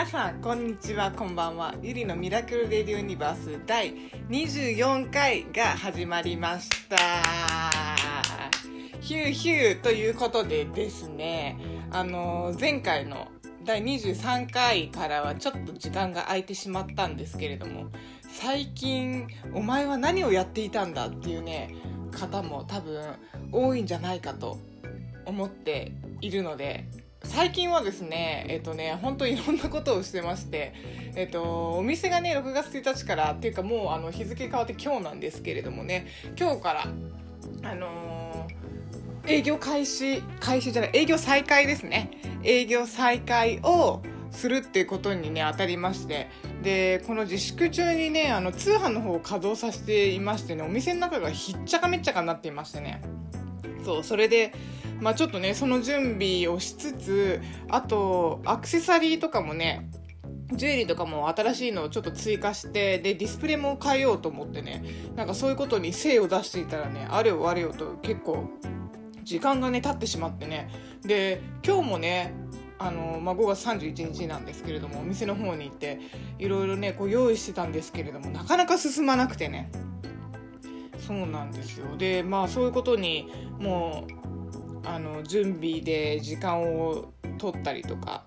皆さんこんにちはこんばんは。ゆりのミラクルレディユニバース第24回が始まりました。ヒューヒューということでですねあの前回の第23回からはちょっと時間が空いてしまったんですけれども最近お前は何をやっていたんだっていうね方も多分多いんじゃないかと思っているので最近はですね、えっ、とね、本当いろんなことをしてまして、えっ、と、お店がね、6月1日から、っていうかもうあの日付変わって今日なんですけれどもね、今日から、あのー、営業開始、開始じゃない、営業再開ですね。営業再開をするっていうことにね、当たりまして、で、この自粛中にね、あの、通販の方を稼働させていましてね、お店の中がひっちゃかめっちゃかになっていましてね。そう、それで、まあちょっとね、その準備をしつつ、あと、アクセサリーとかもね、ジュエリーとかも新しいのをちょっと追加して、で、ディスプレイも変えようと思ってね、なんかそういうことに精を出していたらね、あれよあれよと結構、時間がね、経ってしまってね、で、今日もね、あの、まあ、5月31日なんですけれども、お店の方に行って、いろいろね、こう用意してたんですけれども、なかなか進まなくてね。そうなんですよ。で、まあそういうことに、もう、あの準備で時間を取ったりとか。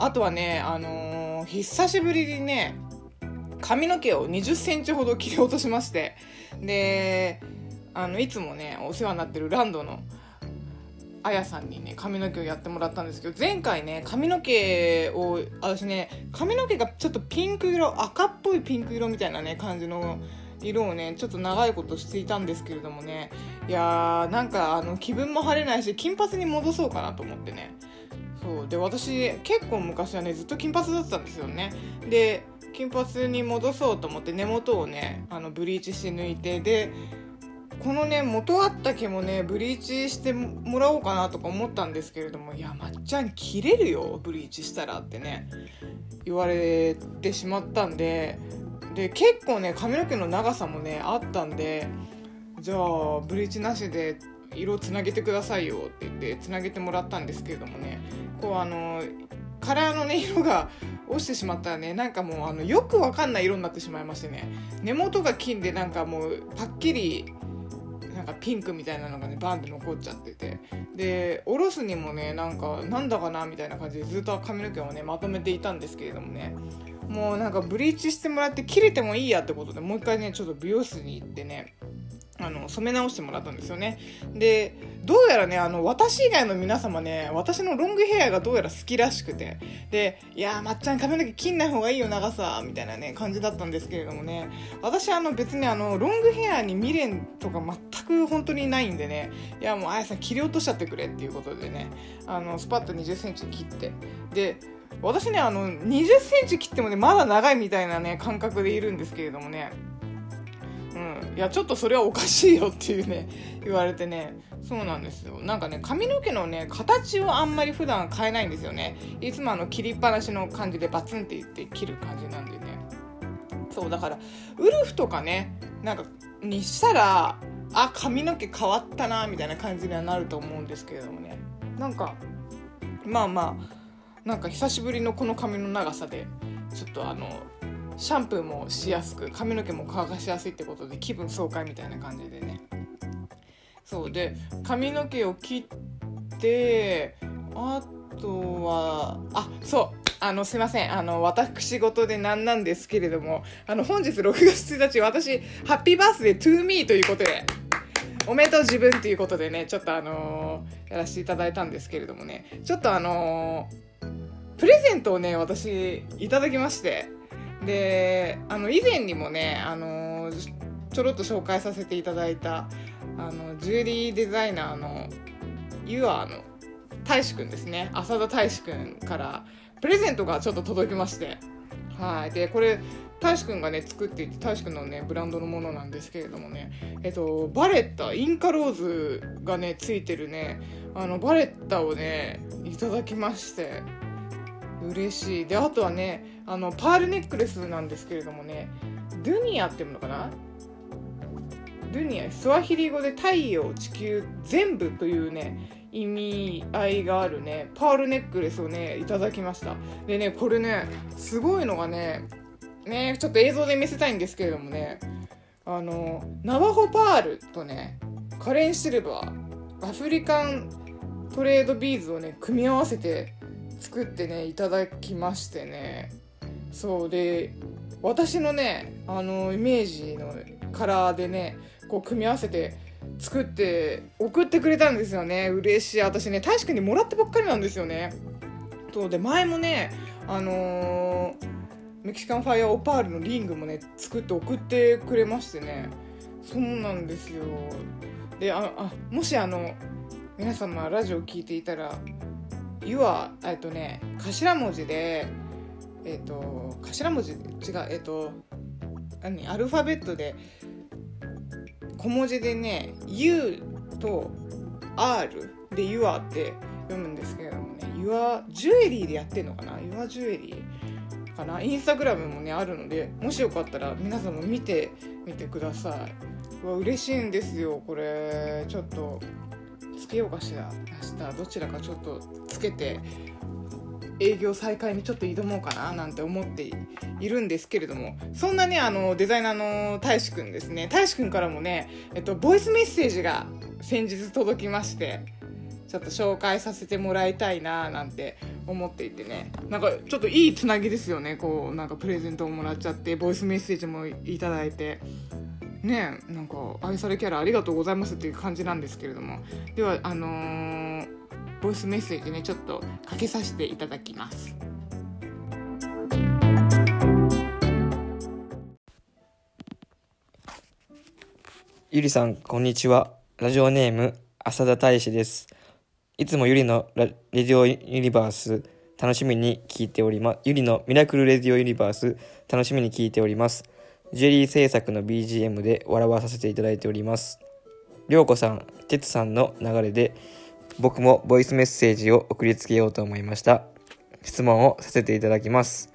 あとはね、あのー、久しぶりにね髪の毛を2 0センチほど切り落としまして。であのいつもねお世話になってるランドのあやさんにね髪の毛をやってもらったんですけど前回ね髪の毛を私ね髪の毛がちょっとピンク色赤っぽいピンク色みたいなね感じの色をねちょっと長いことしていたんですけれどもね。いやーなんかあの気分も晴れないし金髪に戻そうかなと思ってね。そう。で私結構昔はねずっと金髪だったんですよね。で金髪に戻そうと思って根元をねあのブリーチして抜いてでこのね元あった毛もねブリーチしてもらおうかなとか思ったんですけれどもいやまっちゃん切れるよブリーチしたらってね言われてしまったんでで結構ね髪の毛の長さもねあったんでじゃあブリーチなしで色つなげてくださいよって言ってつなげてもらったんですけれどもねこうあのカラーのね 色が落ちてしまったらねなんかもうあのよくわかんない色になってしまいましてね根元が金でなんかもうパッキリなんかピンクみたいなのがねバンって残っちゃっててで下ろすにもねなんかなんだかなみたいな感じでずっと髪の毛をねまとめていたんですけれどもねもうなんかブリーチしてもらって切れてもいいやってことでもう一回ねちょっと美容室に行ってねあの染め直してもらったんですよね。でどうやらねあの私以外の皆様ね私のロングヘアがどうやら好きらしくてでいやーまっちゃん髪の毛切んない方がいいよ長さみたいなね感じだったんですけれどもね私あの別にあのロングヘアに未練とか全く本当にないんでねいやもうあやさん切り落としちゃってくれっていうことでねあのスパッと2 0センチ切ってで私ね、あの、20センチ切ってもね、まだ長いみたいなね、感覚でいるんですけれどもね、うん、いや、ちょっとそれはおかしいよっていうね、言われてね、そうなんですよ。なんかね、髪の毛のね、形をあんまり普段変えないんですよね。いつもあの、切りっぱなしの感じでバツンって言って切る感じなんでね。そう、だから、ウルフとかね、なんか、にしたら、あ、髪の毛変わったな、みたいな感じにはなると思うんですけれどもね。なんか、まあまあ、なんか久しぶりのこの髪の長さでちょっとあのシャンプーもしやすく髪の毛も乾かしやすいってことで気分爽快みたいな感じでねそうで髪の毛を切ってあとはあそうあの、すいません。あの、私事で何なんですけれども、あの、本日6月1日、私、ハッピーバースデートゥーミーということで、おめでとう自分ということでね、ちょっとあのー、やらせていただいたんですけれどもね、ちょっとあのープレゼントをね、私、いただきまして。で、あの、以前にもね、あの、ちょろっと紹介させていただいた、あの、ジュエリーデザイナーの、ユアの、大志くんですね。浅田大志くんから、プレゼントがちょっと届きまして。はい。で、これ、大志くんがね、作っていて、大志くんのね、ブランドのものなんですけれどもね、えっと、バレッタ、インカローズがね、ついてるね、あの、バレッタをね、いただきまして、嬉しい。であとはねあのパールネックレスなんですけれどもね Dunia っていうのかな？ Dunia スワヒリ語で太陽地球全部というね意味合いがあるねパールネックレスをねいただきました。でねこれねすごいのがねねちょっと映像で見せたいんですけれどもねあのナワホパールとねカレンシルバーアフリカントレードビーズをね組み合わせて作ってねいただきましてね。そうで私のねあのイメージのカラーでねこう組み合わせて作って送ってくれたんですよね。嬉しい。私ね大志くんにもらってばっかりなんですよね。そうで前もねあのー、メキシカンファイアオパールのリングもね作って送ってくれましてね。そうなんですよ。でああもしあの皆様ラジオ聞いていたら「ゆ」はえっとね頭文字でえっ、と頭文字違うえっ、と何？アルファベットで小文字でね「U」と「R」で「Your」って読むんですけれどもね「Your ジュエリー」でやってんのかな「Your ジュエリー」かな？インスタグラムもねあるのでもしよかったら皆さんも見てみてください。わ嬉しいんですよこれ。ちょっとつけようかしら明日どちらかちょっとつけて営業再開にちょっと挑もうかななんて思っているんですけれどもそんなねあのデザイナーの大志くんですね。大志くんからもね、えっと、ボイスメッセージが先日届きましてちょっと紹介させてもらいたいななんて思っていてね。なんかちょっといいつなぎですよね。こうなんかプレゼントをもらっちゃってボイスメッセージもいただいて。ねなんか愛されキャラありがとうございますっていう感じなんですけれども。ではあのーボイスメッセージねちょっとかけさせていただきます。ゆりさんこんにちは。ラジオネーム浅田大志です。いつもゆりのラレディオユニバース楽しみに聞いております。ゆりのミラクルレディオユニバース楽しみに聞いております。ジュエリー制作の BGM で笑わさせていただいておりますりょうこさん、てつさんの流れで僕もボイスメッセージを送りつけようと思いました。質問をさせていただきます。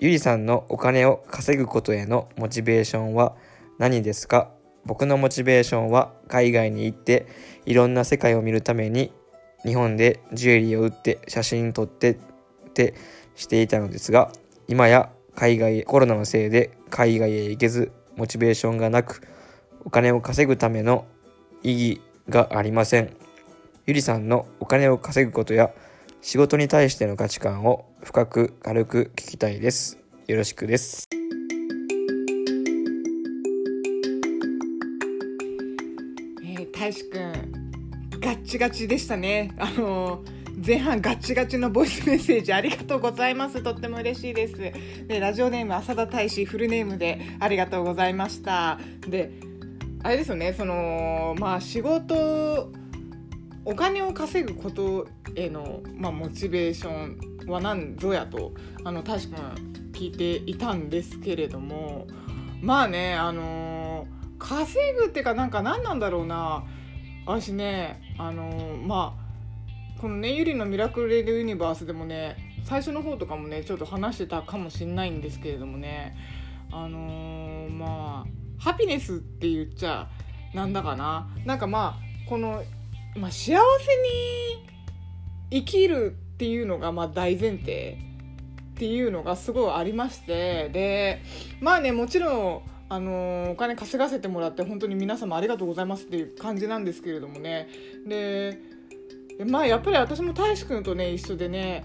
ゆりさんのお金を稼ぐことへのモチベーションは何ですか？僕のモチベーションは海外に行っていろんな世界を見るために日本でジュエリーを売って写真撮ってってしていたのですが今や海外コロナのせいで海外へ行けずモチベーションがなくお金を稼ぐための意義がありませんゆりさんのお金を稼ぐことや仕事に対しての価値観を深く軽く聞きたいです。よろしくです。えー、大志くん、ガッチガチでしたね。あのー、前半ガッチガチのボイスメッセージありがとうございます。とっても嬉しいです。で、ラジオネーム浅田大志フルネームでありがとうございました。で、あれですよね、その、まあ仕事、お金を稼ぐことへの、まあ、モチベーションは何ぞやとあの確か聞いていたんですけれどもまあねあの、稼ぐっていうかなんか何なんだろうな私ねあの、まあこのねゆりのミラクルレディユニバースでもね最初の方とかもねちょっと話してたかもしれないんですけれどもねあのー、まあハピネスって言っちゃなんだかな。なんかまあこのまあ、幸せに生きるっていうのがまあ大前提っていうのがすごいありましてでまあねもちろんあのお金稼がせてもらって本当に皆様ありがとうございますっていう感じなんですけれどもね。でまあやっぱり私も大志くんとね一緒でね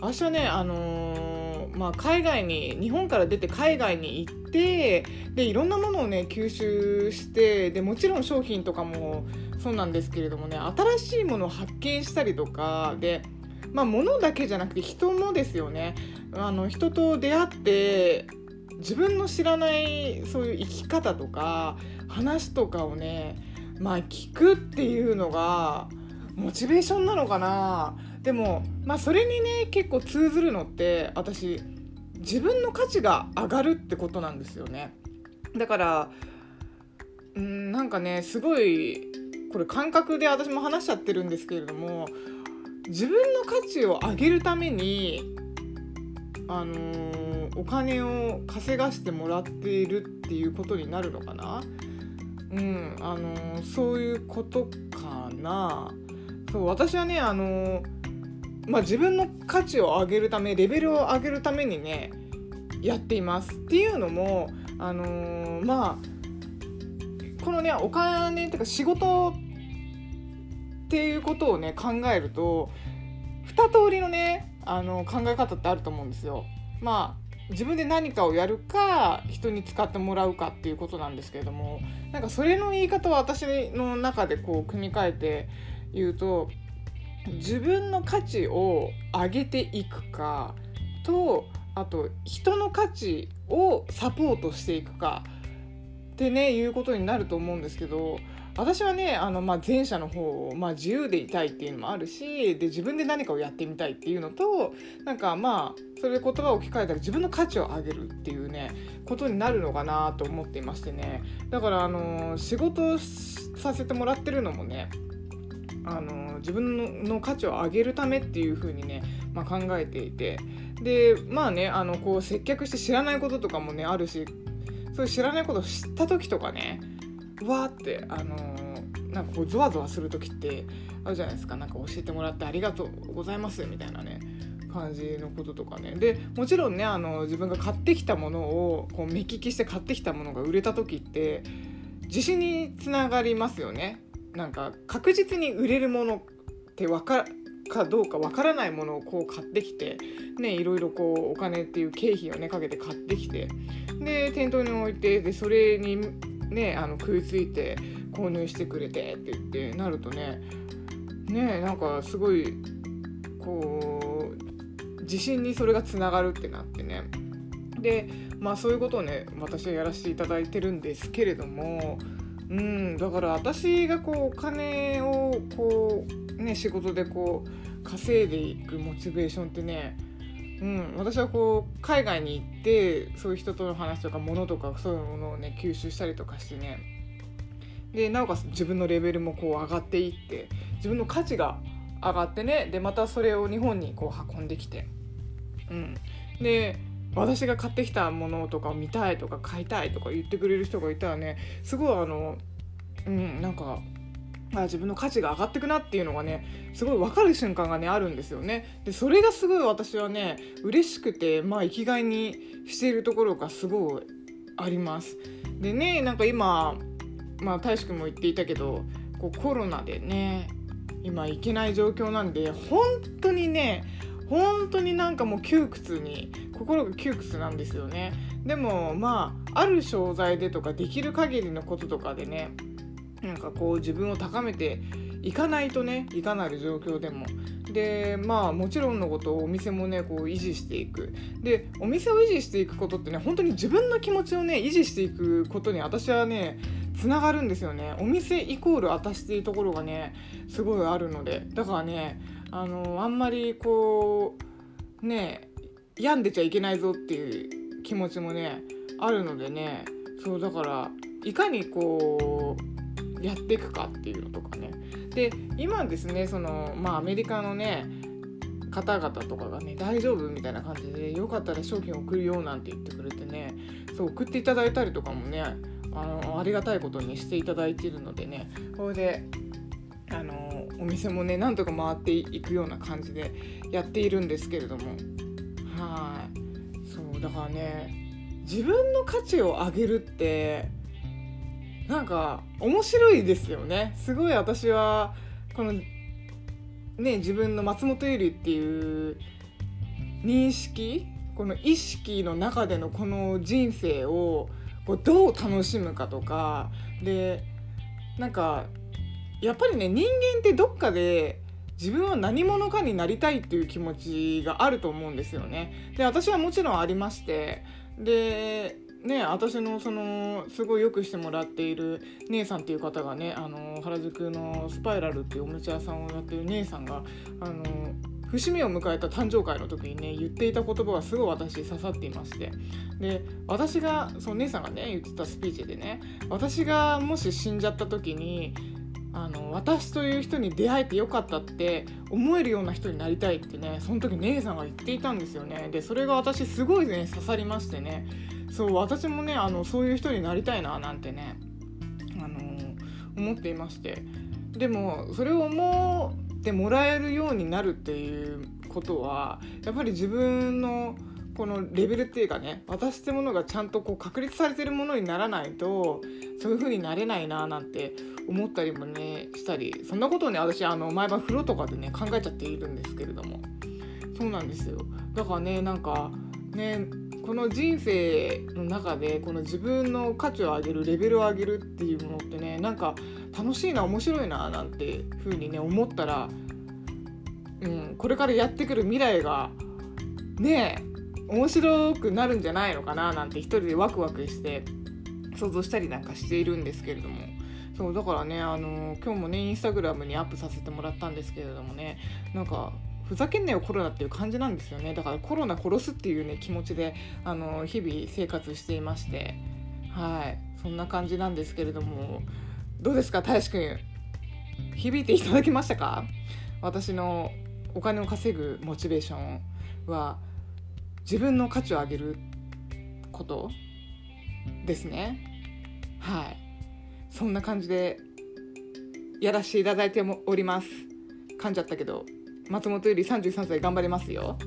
私はねあのー、まあ、海外に日本から出て海外に行ってでいろんなものをね吸収してでもちろん商品とかもそうなんですけれどもね新しいものを発見したりとかでまあ物だけじゃなくて人もですよね。あの人と出会って自分の知らないそういう生き方とか話とかをねまあ聞くっていうのがモチベーションなのかな？でもまあそれにね結構通ずるのって私自分の価値が上がるってことなんですよね。だからうんなんかねすごいこれ感覚で私も話しちゃってるんですけれども自分の価値を上げるためにあのー、お金を稼がしてもらっているっていうことになるのかな？うんあのー、そういうことかな。そう私はねあのまあ自分の価値を上げるためレベルを上げるためにねやっていますっていうのもあのー、まあこのねお金っていうか仕事っていうことをね考えると2通りのねあの考え方ってあると思うんですよ。まあ自分で何かをやるか人に使ってもらうかっていうことなんですけれどもなんかそれの言い方は私の中でこう組み替えて言うと自分の価値を上げていくかとあと人の価値をサポートしていくかってねいうことになると思うんですけど私はねあの、まあ、前者の方を、まあ、自由でいたいっていうのもあるしで自分で何かをやってみたいっていうのとなんかまあそれで言葉を置き換えたら自分の価値を上げるっていうねことになるのかなと思っていましてね。だからあの仕事させてもらってるのもねあの自分の価値を上げるためっていう風にね、まあ、考えていて。でまあねあのこう接客して知らないこととかもねあるしそういう知らないことを知った時とかねわーってあの、なんかこうゾワゾワする時ってあるじゃないですか。なんか教えてもらってありがとうございますみたいなね感じのこととかね。でもちろんねあの自分が買ってきたものをこう目利きして買ってきたものが売れた時って自信につながりますよね。なんか確実に売れるものって分かかどうかわからないものをこう買ってきて、ね、いろいろこうお金っていう経費をねかけて買ってきてで店頭に置いてでそれにねあの食いついて購入してくれてって言ってなるとねねなんかすごいこう自信にそれがつながるってなってね。でまあそういうことをね私はやらせていただいてるんですけれどもうんだから私がこうお金をこうね仕事でこう稼いでいくモチベーションってねうん、私はこう海外に行ってそういう人との話とか物とかそういうものをね吸収したりとかしてね。でなおかつ自分のレベルもこう上がっていって自分の価値が上がってねでまたそれを日本にこう運んできて、うん、で私が買ってきたものとか見たいとか買いたいとか言ってくれる人がいたらねすごいあのうんなんかあ自分の価値が上がってくなっていうのがねすごい分かる瞬間がねあるんですよね。でそれがすごい私はね嬉しくてまあ生きがいにしているところがすごいあります。でねなんか今まあ大志くんも言っていたけどこうコロナでね今行けない状況なんで本当にね本当になんかもう窮屈に心が窮屈なんですよね。でもまあある商材でとかできる限りのこととかでねなんかこう自分を高めていかないとねいかなる状況でも。でまあもちろんのことをお店もねこう維持していく。でお店を維持していくことってね本当に自分の気持ちをね維持していくことに私はねつながるんですよね。お店イコール私っていうところがねすごいあるので。だからねあのあんまりこうね病んでちゃいけないぞっていう気持ちもねあるのでねそうだからいかにこうやっていくかっていうのとかね。で今ですねそのまあアメリカのね方々とかがね大丈夫みたいな感じでよかったら商品送るよなんて言ってくれてねそう送っていただいたりとかもねあのありがたいことにしていただいてるのでね。これであのお店もねなんとか回っていくような感じでやっているんですけれども。はい。そうだからね自分の価値を上げるってなんか面白いですよね。すごい私はこのね自分の松本ゆりっていう認識この意識の中でのこの人生をこうどう楽しむかとか。でなんかやっぱりね人間ってどっかで自分は何者かになりたいっていう気持ちがあると思うんですよね。で私はもちろんありましてでね私のそのすごいよくしてもらっている姉さんっていう方がねあの原宿のスパイラルっていうおもちゃ屋さんをやってる姉さんがあの節目を迎えた誕生会の時にね言っていた言葉がすごい私刺さっていましてで私がその姉さんがね言ってたスピーチでね私がもし死んじゃった時にあの私という人に出会えてよかったって思えるような人になりたいってねその時姉さんが言っていたんですよね。でそれが私すごいね刺さりましてね。そう私もねあのそういう人になりたいななんてね、あの、思っていまして。でもそれを思ってもらえるようになるっていうことはやっぱり自分のこのレベルっていうかね私ってものがちゃんとこう確立されてるものにならないとそういう風になれないななんて思ったりもねしたりそんなことをね私あの毎晩風呂とかでね考えちゃっているんですけれども。そうなんですよ。だからねなんかねこの人生の中でこの自分の価値を上げるレベルを上げるっていうものってねなんか楽しいな面白いななんて風にね思ったら、うん、これからやってくる未来がねえ面白くなるんじゃないのかななんて一人でワクワクして想像したりなんかしているんですけれども。そうだからねあの今日もねインスタグラムにアップさせてもらったんですけれどもねなんかふざけんなよコロナっていう感じなんですよね。だからコロナ殺すっていうね気持ちであの日々生活していまして。はい。そんな感じなんですけれども。どうですか大志くん響いていただけましたか？私のお金を稼ぐモチベーションは。自分の価値を上げることですね。はい。そんな感じでやらせていただいております。噛んじゃったけど松本より33歳頑張りますよ。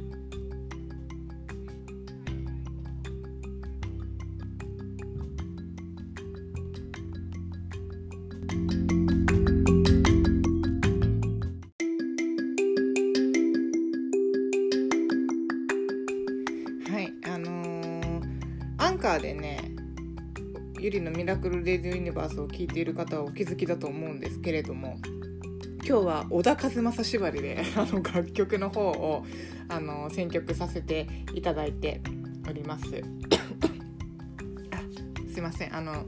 ミラクル・レディオ・ユニバースを聴いている方はお気づきだと思うんですけれども今日は小田和正縛りで あの楽曲の方をあの選曲させていただいております。あ すいませんあの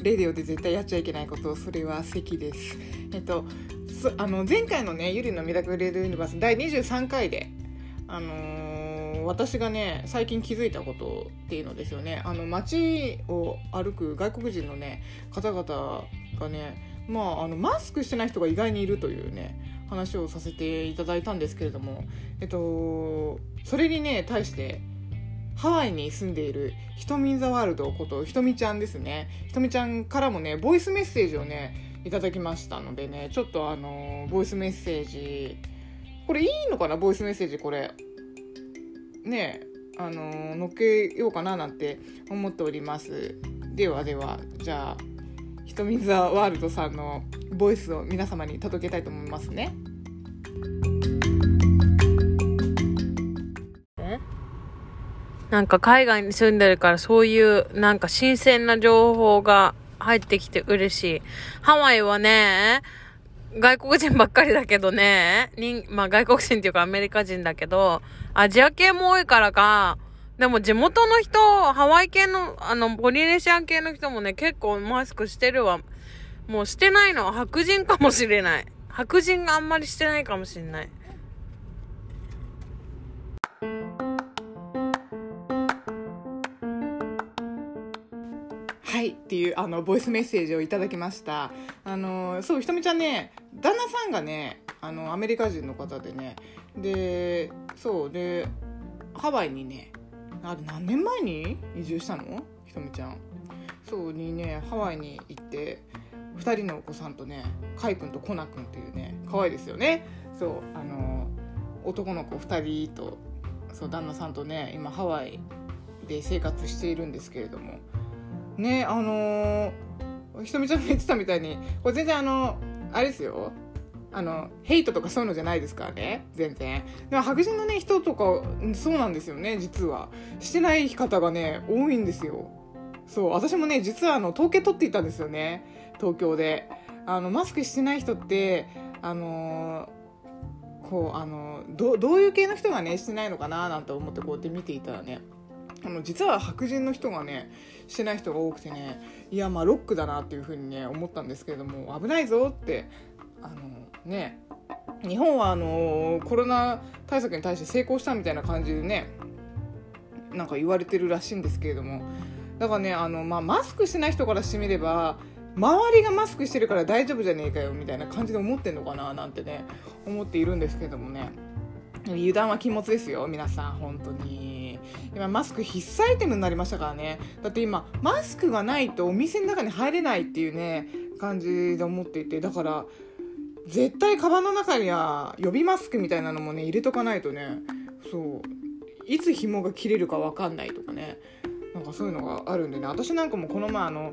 レディオで絶対やっちゃいけないことそれは咳です。えっとそあの前回のねゆりのミラクル・レディオ・ユニバース第23回であのー私がね最近気づいたことっていうのですよね。あの街を歩く外国人のね方々がねまああのマスクしてない人が意外にいるというね話をさせていただいたんですけれどもえっとそれにね対してハワイに住んでいるひとみんザワールドことひとみちゃんですね。ひとみちゃんからもねボイスメッセージをねいただきましたのでねちょっとあのボイスメッセージこれいいのかな？ボイスメッセージこれ。ねあのー、乗っけようかななんて思っております。ではではじゃあひとみざワールドさんのボイスを皆様に届けたいと思いますね。なんか海外に住んでるからそういうなんか新鮮な情報が入ってきて嬉しい。ハワイはね、外国人ばっかりだけどね、にまあ外国人っていうかアメリカ人だけど、アジア系も多いからか、でも地元の人、ハワイ系の、あの、ポリネシアン系の人もね、結構マスクしてるわ。もうしてないのは白人かもしれない。白人があんまりしてないかもしれない。あのボイスメッセージをいただきました。あのそうひとみちゃんね旦那さんがねあのアメリカ人の方でね。でそうでハワイにねあれ何年前に移住したの？ひとみちゃん。そうにねハワイに行って2人のお子さんとねカイ君とコナ君っていうね可愛いですよね。そうあの男の子2人とそう旦那さんとね今ハワイで生活しているんですけれども。ねあのー、ひとみちゃんが言ってたみたいにこれ全然あのあれですよ。あのヘイトとかそういうのじゃないですからね。全然。でも白人のね人とかそうなんですよね実は。してない方がね多いんですよ。そう私もね実はあの統計取っていたんですよね。東京で。あのマスクしてない人ってあのー、こうあのどどういう系の人がねしてないのかななんて思ってこうやって見ていたらね。あの実は白人の人がねしてない人が多くてねいやまあロックだなっていうふうにね思ったんですけれども危ないぞってあのね日本はあのコロナ対策に対して成功したみたいな感じでねなんか言われてるらしいんですけれどもだからねあの、まあ、マスクしてない人からしてみれば周りがマスクしてるから大丈夫じゃねえかよみたいな感じで思ってんのかななんてね思っているんですけどもね。油断は禁物ですよ皆さん本当に。今マスク必須アイテムになりましたからね。だって今マスクがないとお店の中に入れないっていうね感じで思っていて。だから絶対カバンの中には予備マスクみたいなのもね入れとかないとね。そう。いつ紐が切れるか分かんないとかね。なんかそういうのがあるんでね。私なんかもこの前あの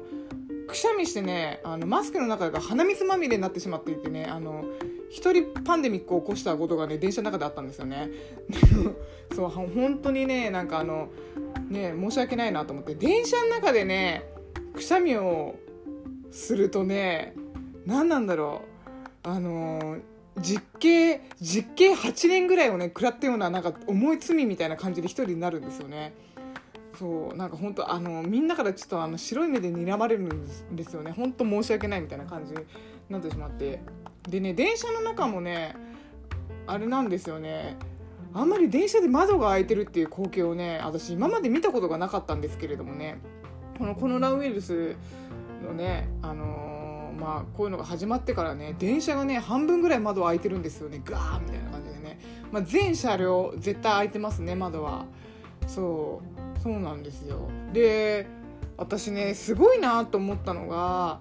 くしゃみしてねあのマスクの中が鼻水まみれになってしまっていてね。あの一人パンデミックを起こしたことがね電車の中であったんですよね。そう本当にねなんかあのね申し訳ないなと思って。電車の中でねくしゃみをするとね何なんだろう。あの実刑実刑8年ぐらいをね食らったようななんか重い罪みたいな感じで一人になるんですよね。そうなんか本当あのみんなからちょっとあの白い目で睨まれるんですよね。本当申し訳ないみたいな感じになってしまって。でね電車の中もねあれなんですよね。あんまり電車で窓が開いてるっていう光景をね私今まで見たことがなかったんですけれどもね。このコロナウイルスのねあのー、まあこういうのが始まってからね電車がね半分ぐらい窓開いてるんですよね。ガーみたいな感じでね、まあ、全車両絶対開いてますね窓は。そうそうなんですよ。で私ねすごいなと思ったのが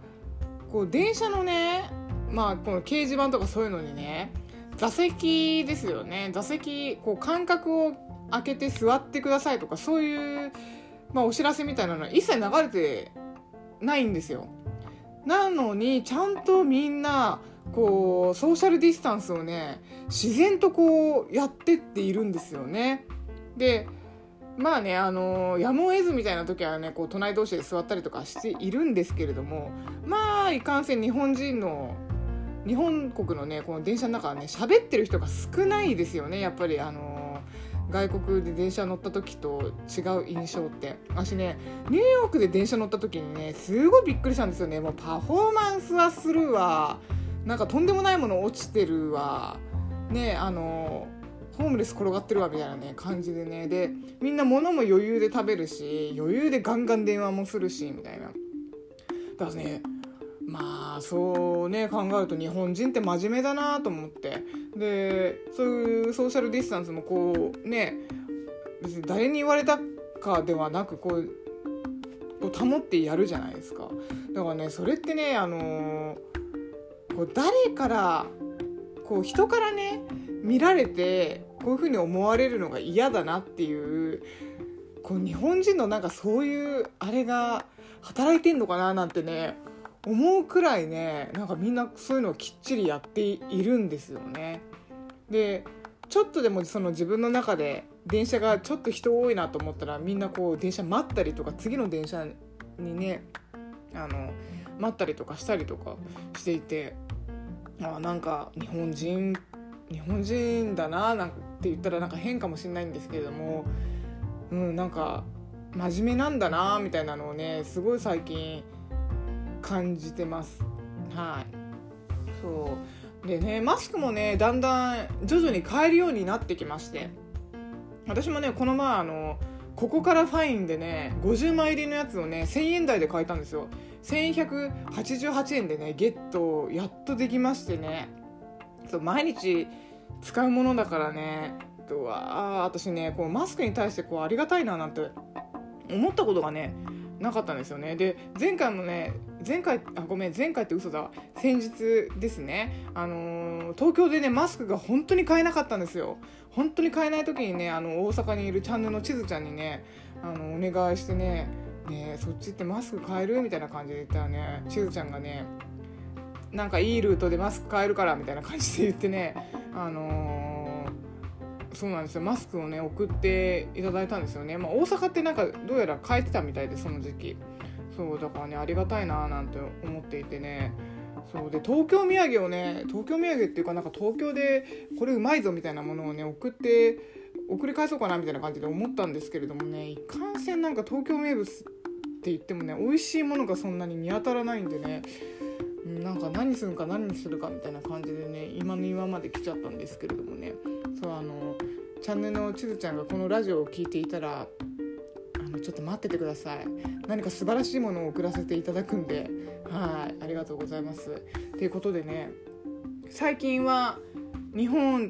こう電車のねまあこの掲示板とかそういうのにね座席ですよね。座席こう間隔を空けて座ってくださいとかそういう、まあ、お知らせみたいなのは一切流れてないんですよ。なのにちゃんとみんなこうソーシャルディスタンスをね自然とこうやってっているんですよね。でまあねあのやむを得ずみたいな時はねこう隣同士で座ったりとかしているんですけれどもまあいかんせん日本人の日本国のねこの電車の中はね喋ってる人が少ないですよね。やっぱりあの外国で電車乗った時と違う印象って。私ねニューヨークで電車乗った時にねすごいびっくりしたんですよね。もうパフォーマンスはするわ。なんかとんでもないもの落ちてるわ。ねあのホームレス転がってるわみたいなね感じでね。でみんな物も余裕で食べるし余裕でガンガン電話もするしみたいな。だからねまあそうね考えると日本人って真面目だなと思って。でそういうソーシャルディスタンスもこうね別に誰に言われたかではなくこう保ってやるじゃないですか。だからねそれってねあのー、こう誰からこう人からね見られてこういうふうに思われるのが嫌だなっていうこう日本人のなんかそういうあれが働いてんのかななんてね思うくらいねなんかみんなそういうのをきっちりやっているんですよね。でちょっとでもその自分の中で電車がちょっと人多いなと思ったらみんなこう電車待ったりとか次の電車にねあの待ったりとかしたりとかしていてあなんか日本人日本人だななんて言ったらなんか変かもしれないんですけれども、うん、なんか真面目なんだなみたいなのをねすごい最近感じてます。はい。そう。でねマスクもねだんだん徐々に買えるようになってきまして。私もねこの前あのここからファインでね50枚入りのやつをね1000円台で買えたんですよ。1188円でねゲットやっとできましてね。そう毎日使うものだからね。とは私ねこうマスクに対してこうありがたいななんて思ったことがねなかったんですよね。で前回もね前回あごめん前回って嘘だ。先日ですね。あのー、東京でねマスクが本当に買えなかったんですよ。本当に買えない時にねあの大阪にいるチャンネルの地図ちゃんにねあのお願いしてねねそっちってマスク買えるみたいな感じで言ったらね地図ちゃんがねなんかいいルートでマスク買えるからみたいな感じで言ってねあのー、そうなんですよ。マスクをね送っていただいたんですよね、まあ、大阪ってなんかどうやら変えてたみたいでその時期。そうだからねありがたいななんて思っていてね。そうで東京土産をね東京土産っていうかなんか東京でこれうまいぞみたいなものをね送って送り返そうかなみたいな感じで思ったんですけれどもねいかんせんなんか東京名物って言ってもね美味しいものがそんなに見当たらないんでねなんか何するか何にするかみたいな感じでね今の今まで来ちゃったんですけれどもね。そうあのチャンネルのちずちゃんがこのラジオを聴いていたらのちょっと待っててください。何か素晴らしいものを送らせていただくんで。はいありがとうございます。ということでね最近は日本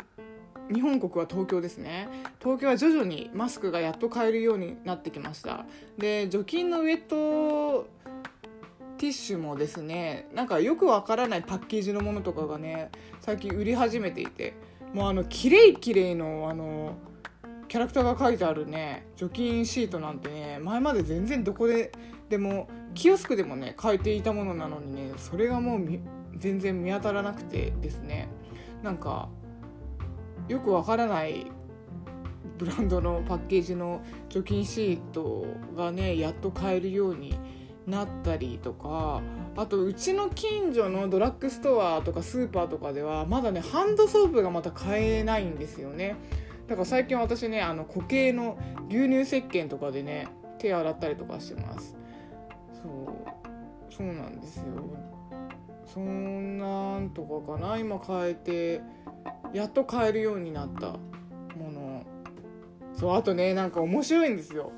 日本国は東京ですね。東京は徐々にマスクがやっと買えるようになってきました。で除菌のウェットティッシュもですねなんかよくわからないパッケージのものとかがね最近売り始めていて。もうあの綺麗綺麗のあのキャラクターが書いてあるね除菌シートなんてね前まで全然どこででもキオスクでもね書いていたものなのにねそれがもう全然見当たらなくてですね。なんかよくわからないブランドのパッケージの除菌シートがねやっと買えるようになったりとかあとうちの近所のドラッグストアとかスーパーとかではまだねハンドソープがまた買えないんですよね。だから最近私ねあの固形の牛乳石鹸とかでね手洗ったりとかしてます。そう。そうなんですよ。そんなんとかかな。今変えてやっと買えるようになったもの。そうあとねなんか面白いんですよ。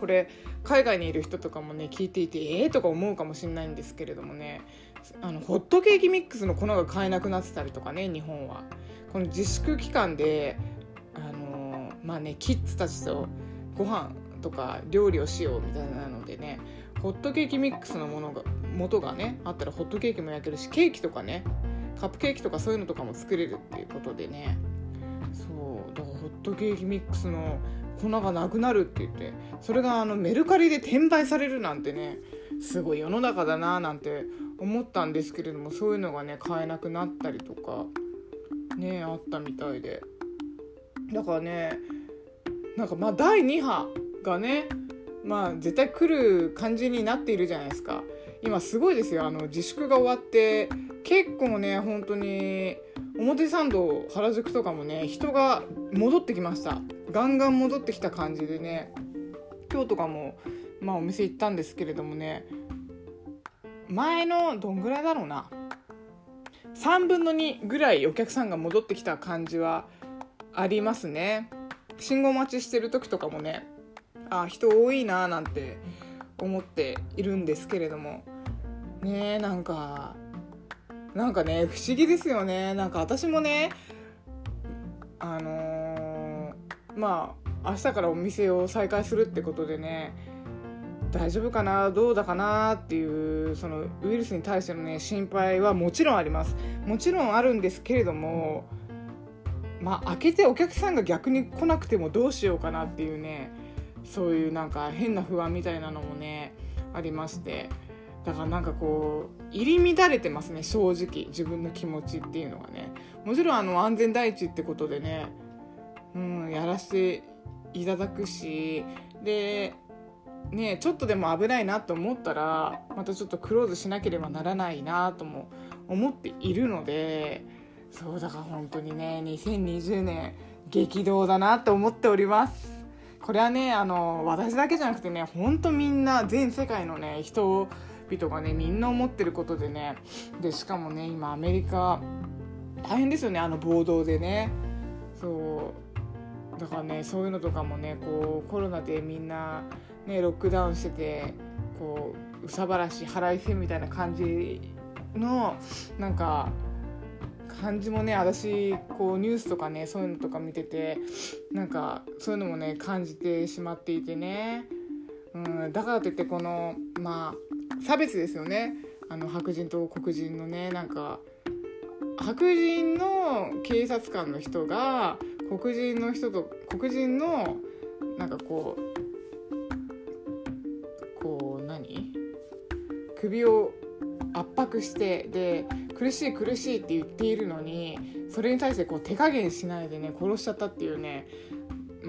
これ海外にいる人とかもね聞いていてええー、とか思うかもしれないんですけれどもね。あのホットケーキミックスの粉が買えなくなってたりとかね日本は。この自粛期間で、まあねキッズたちとご飯とか料理をしようみたいなのでねホットケーキミックスのものが元がねあったらホットケーキも焼けるしケーキとかねカップケーキとかそういうのとかも作れるっていうことでね。そうだからホットケーキミックスの粉がなくなるって言ってそれがあのメルカリで転売されるなんてねすごい世の中だななんて思ったんですけれどもそういうのがね買えなくなったりとかねあったみたいで。だからねなんかまあ第2波がねまあ絶対来る感じになっているじゃないですか。今すごいですよ。あの自粛が終わって結構ね本当に表参道原宿とかもね人が戻ってきました。ガンガン戻ってきた感じでね今日とかもまあお店行ったんですけれどもね前のどんぐらいだろうな。3分の2ぐらいお客さんが戻ってきた感じはありますね。信号待ちしてる時とかもねあ人多いななんて思っているんですけれども。ねなんかなんかね不思議ですよね。なんか私もねあのー、まあ明日からお店を再開するってことでね大丈夫かなどうだかなっていうそのウイルスに対してのね心配はもちろんあります。もちろんあるんですけれどもまあ開けてお客さんが逆に来なくてもどうしようかなっていうねそういうなんか変な不安みたいなのもねありまして。だからなんかこう入り乱れてますね正直自分の気持ちっていうのがね。もちろんあの安全第一ってことでねうんやらせていただくしでねちょっとでも危ないなと思ったらまたちょっとクローズしなければならないなとも思っているのでそうだから本当にね2020年激動だなと思っております。これはねあの私だけじゃなくてねほんとみんな全世界のね人々がねみんな思ってることでねでしかもね今アメリカ大変ですよねあの暴動でね。そう。だからねそういうのとかもねこうコロナでみんなねロックダウンしててこううさばらし腹いせみたいな感じのなんか感じもね私こうニュースとかねそういうのとか見ててなんかそういうのもね感じてしまっていてね、うん、だからといってこのまあ差別ですよね。あの白人と黒人のねなんか白人の警察官の人が黒人の人と黒人のなんかこうこう何？首を圧迫してで苦しい苦しいって言っているのにそれに対してこう手加減しないでね殺しちゃったっていうね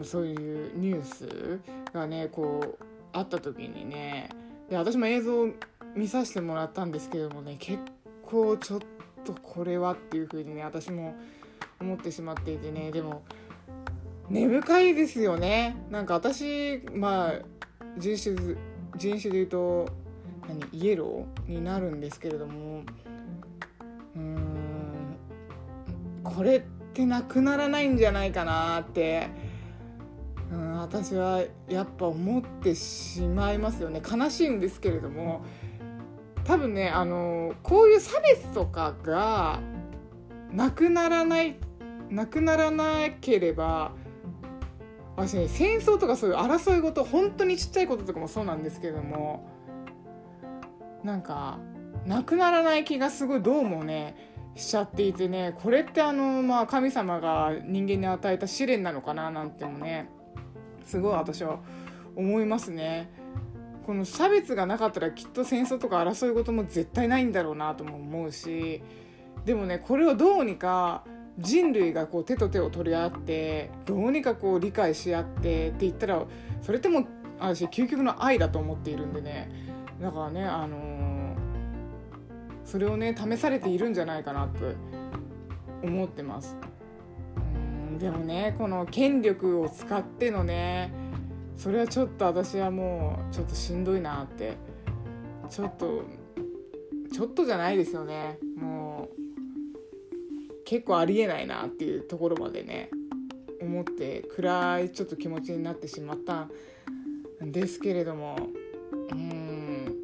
そういうニュースがねこうあった時にね。で私も映像を見させてもらったんですけどもね結構ちょっとこれはっていう風にね私も思ってしまっていてね。でも根深いですよね。なんか私まあ人種人種で言うと何イエローになるんですけれどもこれってなくならないんじゃないかなってうん私はやっぱ思ってしまいますよね。悲しいんですけれども多分ねあのこういう差別とかがなくならないなくならなければ私ね戦争とかそういう争い事本当にちっちゃいこととかもそうなんですけれどもなんかなくならない気がすごいどうもねしちゃっていてねこれってあの、まあ、神様が人間に与えた試練なのかななんてもねすごい私は思いますね。この差別がなかったらきっと戦争とか争い事も絶対ないんだろうなとも思うしでもねこれをどうにか人類がこう手と手を取り合ってどうにかこう理解し合ってって言ったらそれっても私究極の愛だと思っているんでねだからねあのー、それをね試されているんじゃないかなと思ってます。うんでもねこの権力を使ってのねそれはちょっと私はもうちょっとしんどいなってちょっとちょっとじゃないですよね。もう結構ありえないなっていうところまでね思って暗いちょっと気持ちになってしまったんですけれどもうん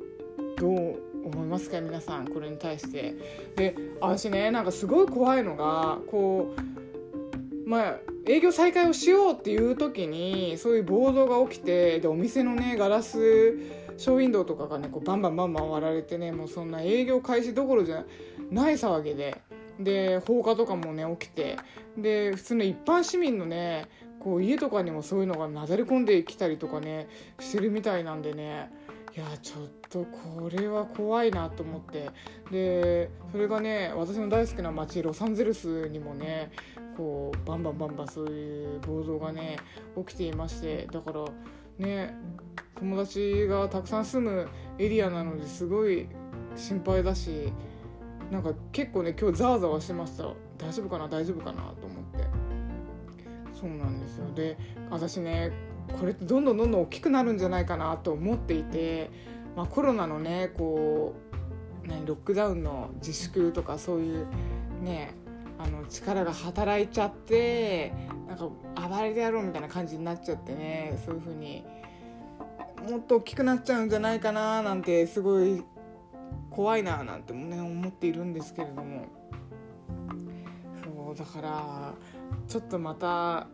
どう思いますか皆さんこれに対して。で私ねなんかすごい怖いのがこうまあ営業再開をしようっていう時にそういう暴動が起きてでお店のねガラスショーウィンドウとかがねこうバンバンバンバン割られてねもうそんな営業開始どころじゃない騒ぎで。で放火とかもね起きて。で普通の一般市民のねこう家とかにもそういうのがなだれ込んできたりとかねしてるみたいなんでね。いやちょっとこれは怖いなと思って。でそれがね私の大好きな街ロサンゼルスにもねこうバンバンバンバンそういう暴動がね起きていまして。だからね友達がたくさん住むエリアなのですごい心配だしなんか結構ね今日ざわざわしてました。大丈夫かな？大丈夫かな？と思って。そうなんですよ。で私ねこれってどんどんどんどん大きくなるんじゃないかなと思っていて、まあ、コロナのねこう何ロックダウンの自粛とかそういうねあの力が働いちゃってなんか暴れてやろうみたいな感じになっちゃってねそういう風にもっと大きくなっちゃうんじゃないかななんてすごい怖いななんてもね思っているんですけれども。そうだからちょっとまた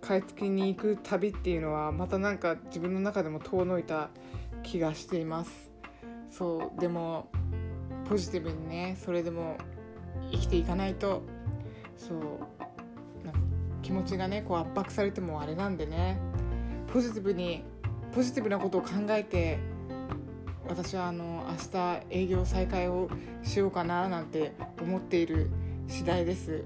買い付けに行く旅っていうのはまたなんか自分の中でも遠のいた気がしていますそうでもポジティブにねそれでも生きていかないとそうなんか気持ちがねこう圧迫されてもあれなんでねポジティブにポジティブなことを考えて私はあの明日営業再開をしようかななんて思っている次第です。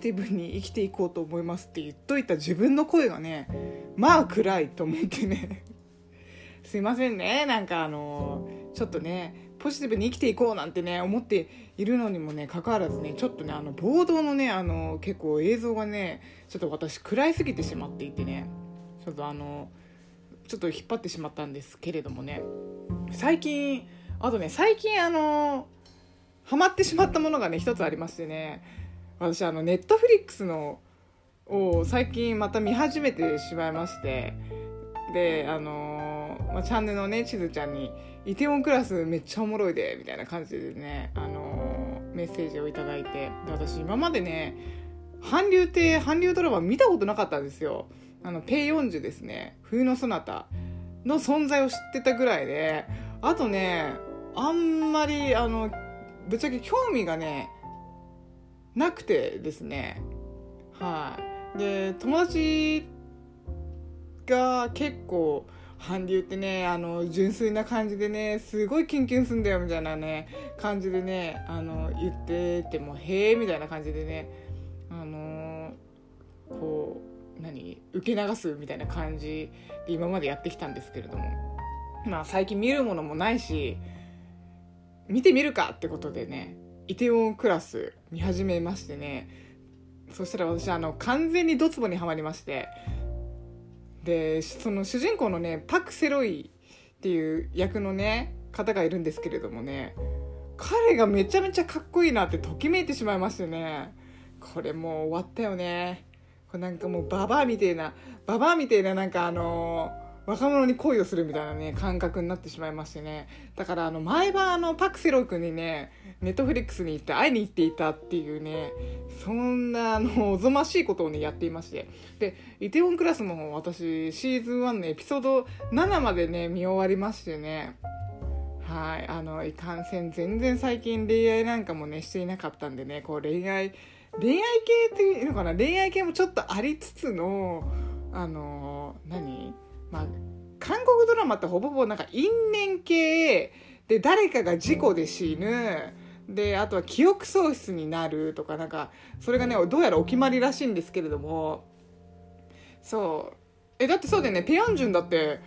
ティブに生きていこうと思いますって言っといた自分の声がねまあ暗いと思ってね。すいませんね。なんかあのちょっとねポジティブに生きていこうなんてね思っているのにもねかかわらずねちょっとねあの暴動のねあの結構映像がねちょっと私暗いすぎてしまっていてね。ちょっとあのちょっと引っ張ってしまったんですけれどもね。最近あとね最近あのハマってしまったものがね一つありましてね。私あのネットフリックスのを最近また見始めてしまいましてであのー、まあ、チャンネルのねちずちゃんに「イテウォンクラスめっちゃおもろいで」みたいな感じでね、あのー、メッセージを頂いてで私今までね韓流って韓流ドラマ見たことなかったんですよ。あのペイ40ですね冬のそなたの存在を知ってたぐらいであとねあんまりあのぶっちゃけ興味がねなくてですね。はい。で友達が結構韓流ってねあの純粋な感じでねすごいキュンキュンすんだよみたいなね感じでねあの言っててもへえみたいな感じでねあのこう何？受け流すみたいな感じで今までやってきたんですけれども。まあ最近見るものもないし見てみるかってことでねイテウォンクラス見始めましてね。そしたら私あの完全にドツボにはまりまして。でその主人公のねパク・セロイっていう役のね方がいるんですけれどもね。彼がめちゃめちゃかっこいいなってときめいてしまいましてね。これもう終わったよね。これなんかもうババアみたいなババアみたいななんかあの若者に恋をするみたいなね感覚になってしまいましてね。だからあの前はあのパク・セロイ君にねネットフリックスに行って会いに行っていたっていうねそんなあのおぞましいことをねやっていまして。でイテウォンクラスも私シーズン1のエピソード7までね見終わりましてね。はいあのいかんせん全然最近恋愛なんかもねしていなかったんでねこう恋愛恋愛系っていうのかな恋愛系もちょっとありつつのあの何？まあ韓国ドラマってほぼほぼなんか因縁系で誰かが事故で死ぬ。であとは記憶喪失になるとかなんかそれがねどうやらお決まりらしいんですけれども。そう。えだってそうだよね。ペヨンジュンだって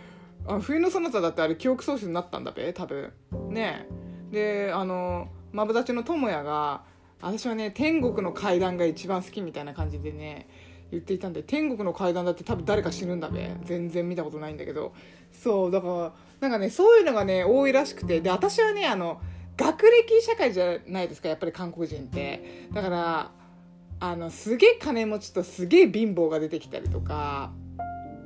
あ冬のそなただってあれ記憶喪失になったんだべ多分。ね。であのマブダチの智也が私はね天国の階段が一番好きみたいな感じでね言っていたんで天国の階段だって多分誰か死ぬんだべ。全然見たことないんだけど。そうだからなんかねそういうのがね多いらしくて。で私はねあの学歴社会じゃないですかやっぱり韓国人って。だからあのすげえ金持ちとすげえ貧乏が出てきたりとか。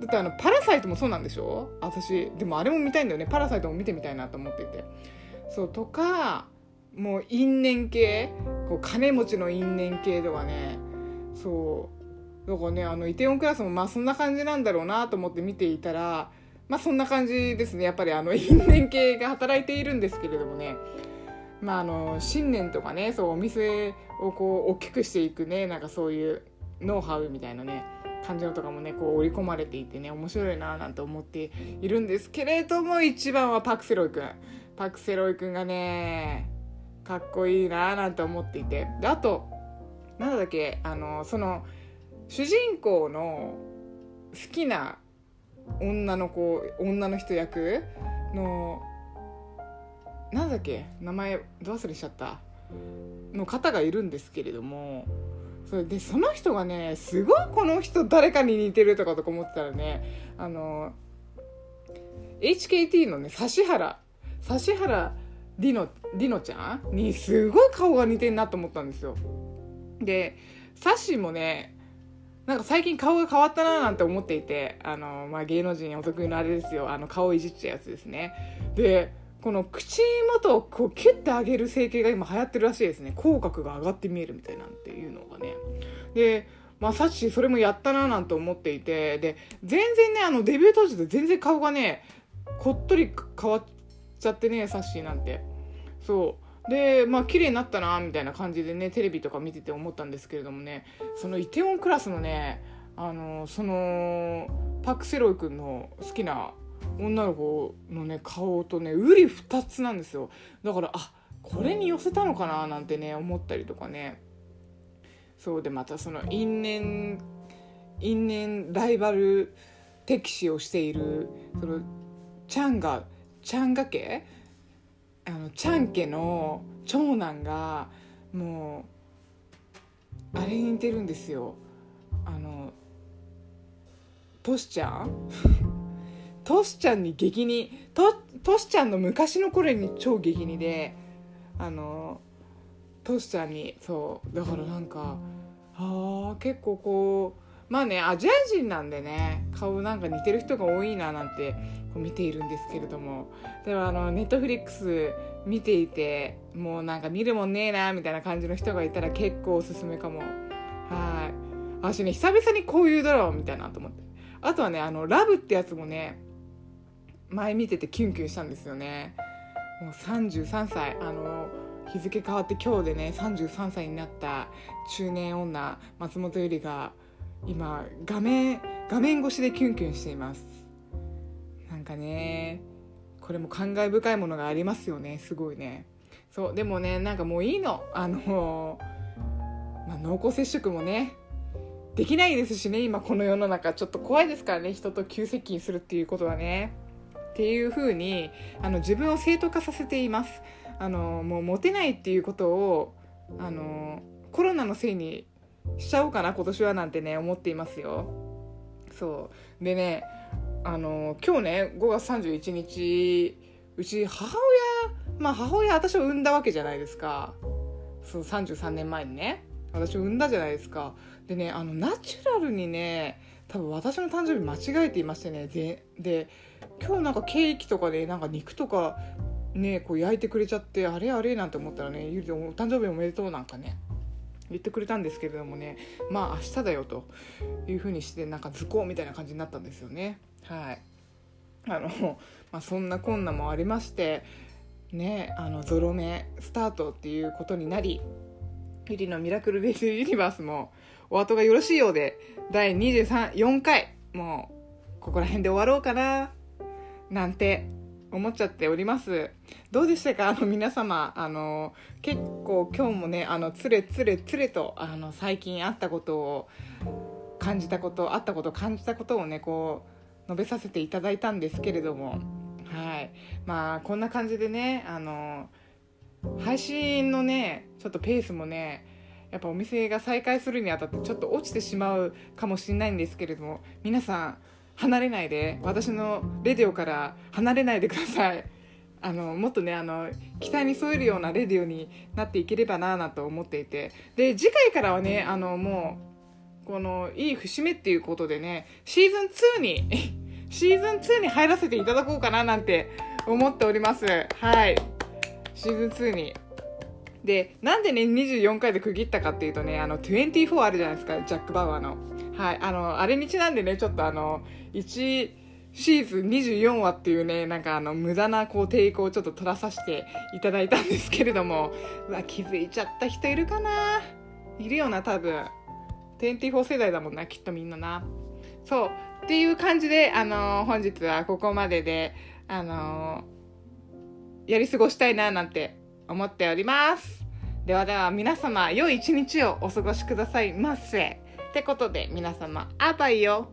だってあのパラサイトもそうなんでしょ？私でもあれも見たいんだよね。パラサイトも見てみたいなと思っていて。そうとかもう因縁系。こう金持ちの因縁系とかね。そう。だかねあのイテウォンクラスもまあそんな感じなんだろうなと思って見ていたらまあそんな感じですね。やっぱりあの因縁系が働いているんですけれどもね。まああの新年とかねそうお店をこう大きくしていくねなんかそういうノウハウみたいなね感じのとかもねこう織り込まれていてね面白いななんて思っているんですけれども一番はパク・セロイ君。パク・セロイ君がねかっこいいななんて思っていて。であとなんだっけあのその主人公の好きな女の子女の人役のなんだっけ名前ど忘れしちゃった。の方がいるんですけれどもそれでその人がねすごいこの人誰かに似てるとかとか思ってたらねあの HKT のね指原指原ディノディノちゃんにすごい顔が似てるなと思ったんですよ。でサッシもねなんか最近顔が変わったななんて思っていてあの、まあ、芸能人お得意のあれですよ。あの顔いじっちゃうやつですね。でこの口元をこうキュッて上げる整形が今流行ってるらしいですね。口角が上がって見えるみたいなんていうのがね。でまあサッシそれもやったななんて思っていてで全然ねあのデビュー当時と全然顔がねこっとり変わっちゃってねサッシーなんて。そう。でまあ綺麗になったなみたいな感じでねテレビとか見てて思ったんですけれどもねそのイテウォンクラスのねあのそのパク・セロイ君の好きな女の子のね顔とね瓜二つなんですよ。だからあこれに寄せたのかななんてね思ったりとかね。そうでまたその因縁因縁ライバル敵視をしているそのチャンガチャンガ家あのチャン家の長男がもうあれに似てるんですよ。あのトシちゃん？トシちゃんに激似。トトシちゃんの昔の頃に超激似であのトシちゃんにそうだからなんかあ結構こうまあねアジア人なんでね顔なんか似てる人が多いななんてこう見ているんですけれども。でもあのネットフリックス見ていてもうなんか見るもんねえなみたいな感じの人がいたら結構おすすめかも。はい。私ね久々にこういうドラマ見たいなと思って。あとはねあのラブってやつもね前見ててキュンキュンしたんですよね。もう33歳あの日付変わって今日でね33歳になった中年女松本ゆりが今画面画面越しでキュンキュンしています。なんかねこれも感慨深いものがありますよね。すごいね。そうでもねなんかもういいの。あの、まあ、濃厚接触もねできないですしね今この世の中。ちょっと怖いですからね。人と急接近するっていうことはね。っていう風にあの自分を正当化させています。あのもうモテないっていうことをあのコロナのせいにしちゃおうかな今年はなんてね思っていますよ。そう。でねあの今日ね5月31日うち母親まあ母親私を産んだわけじゃないですか。そう33年前にね。私を産んだじゃないですか。でねあのナチュラルにね多分私の誕生日間違えていましてねでで今日なんかケーキとかでなんか肉とかねこう焼いてくれちゃってあれあれなんて思ったらねゆりお誕生日おめでとうなんかね。言ってくれたんですけれどもねまあ明日だよというふうにしてなんか図工みたいな感じになったんですよね。はい。あの、まあ、そんなこんなもありましてねあのゾロ目スタートっていうことになりゆりのミラクルレースユニバースもお後がよろしいようで第234回もうここら辺で終わろうかななんて思っちゃっております。どうでしたか？あの皆様あの結構今日もねあのつれつれつれとあの最近あったことを感じたことあったこと感じたことをねこう述べさせていただいたんですけれどもはい。まあこんな感じでねあの配信のねちょっとペースもねやっぱお店が再開するにあたってちょっと落ちてしまうかもしれないんですけれども皆さん離れないで私のレディオから離れないでください。あのもっとねあの期待に添えるようなレディオになっていければなぁなと思っていて。で次回からはねあのもうこのいい節目っていうことでねシーズン2に シーズン2に入らせていただこうかななんて思っております。はい。シーズン2に。でなんでね24回で区切ったかっていうとねあの24あるじゃないですかジャック・バウアーの。はいあのあれにちなんでねちょっとあの1シーズン24話っていうねなんかあの無駄なこう抵抗をちょっと取らさせていただいたんですけれどもうわ気づいちゃった人いるかな？いるよな多分。24世代だもんなきっとみんなな。そうっていう感じであの本日はここまでであのやり過ごしたいななんて思っております。ではでは皆様良い一日をお過ごしくださいませ。ってことで皆様あばいよ